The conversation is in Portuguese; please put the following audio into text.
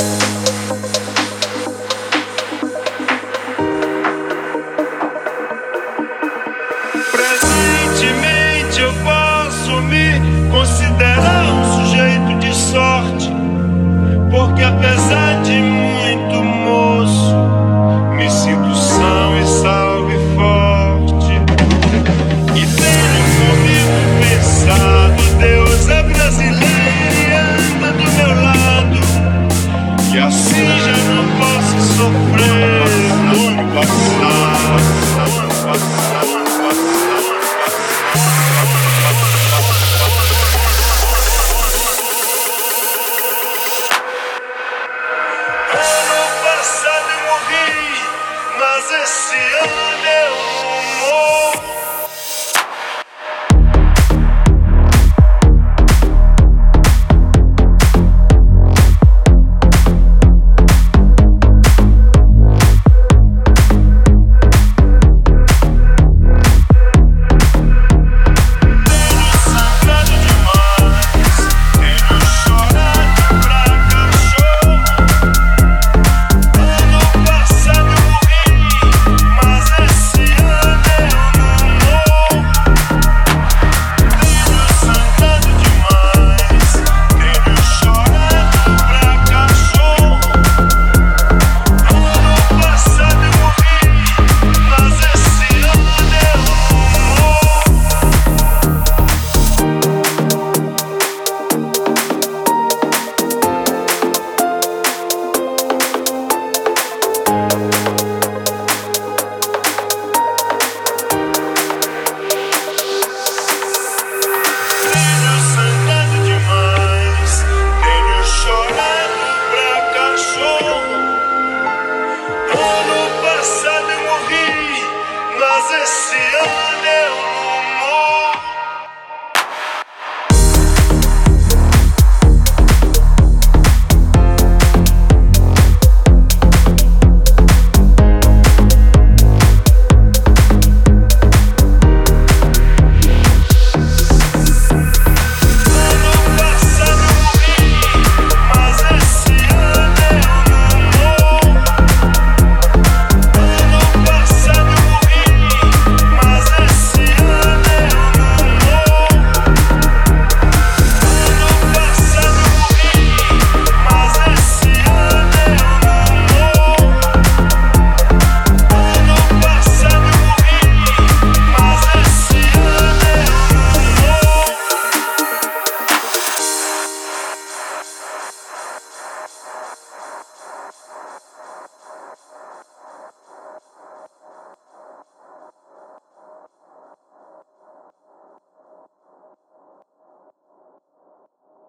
Música mas esse ano eu